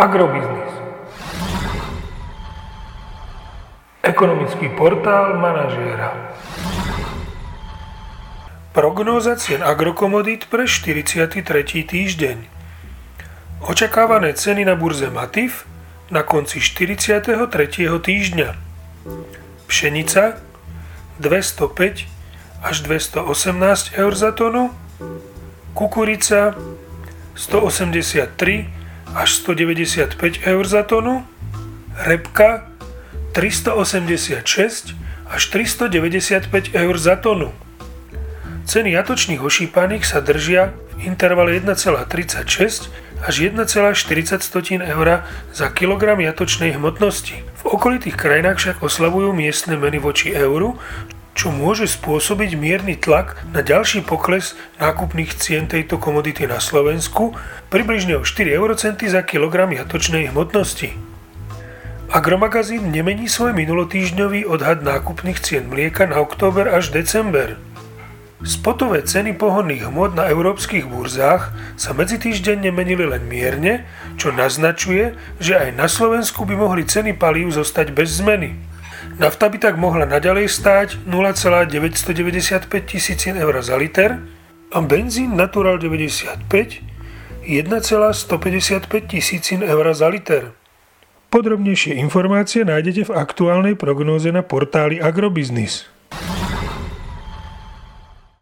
Agrobiznis. Ekonomický portál manažéra. Prognóza cien agrokomodít pre 43. týždeň. Očakávané ceny na burze Matif na konci 43. týždňa. Pšenica 205 až 218 eur za tonu, kukurica 183 až 195 eur za tonu, repka 386 až 395 eur za tonu. Ceny jatočných ošípaných sa držia v intervale 1,36 až 1,40 eur za kilogram jatočnej hmotnosti. V okolitých krajinách však oslavujú miestne meny voči euru, čo môže spôsobiť mierny tlak na ďalší pokles nákupných cien tejto komodity na Slovensku približne o 4 eurocenty za kilogram jatočnej hmotnosti. Agromagazín nemení svoj minulotýždňový odhad nákupných cien mlieka na október až december. Spotové ceny pohodných hmot na európskych burzách sa medzitýždenne menili len mierne, čo naznačuje, že aj na Slovensku by mohli ceny palív zostať bez zmeny. Nafta by tak mohla naďalej stáť 0,995 tisícin eur za liter a benzín Natural 95 1,155 tisícin eur za liter. Podrobnejšie informácie nájdete v aktuálnej prognóze na portáli Agrobiznis.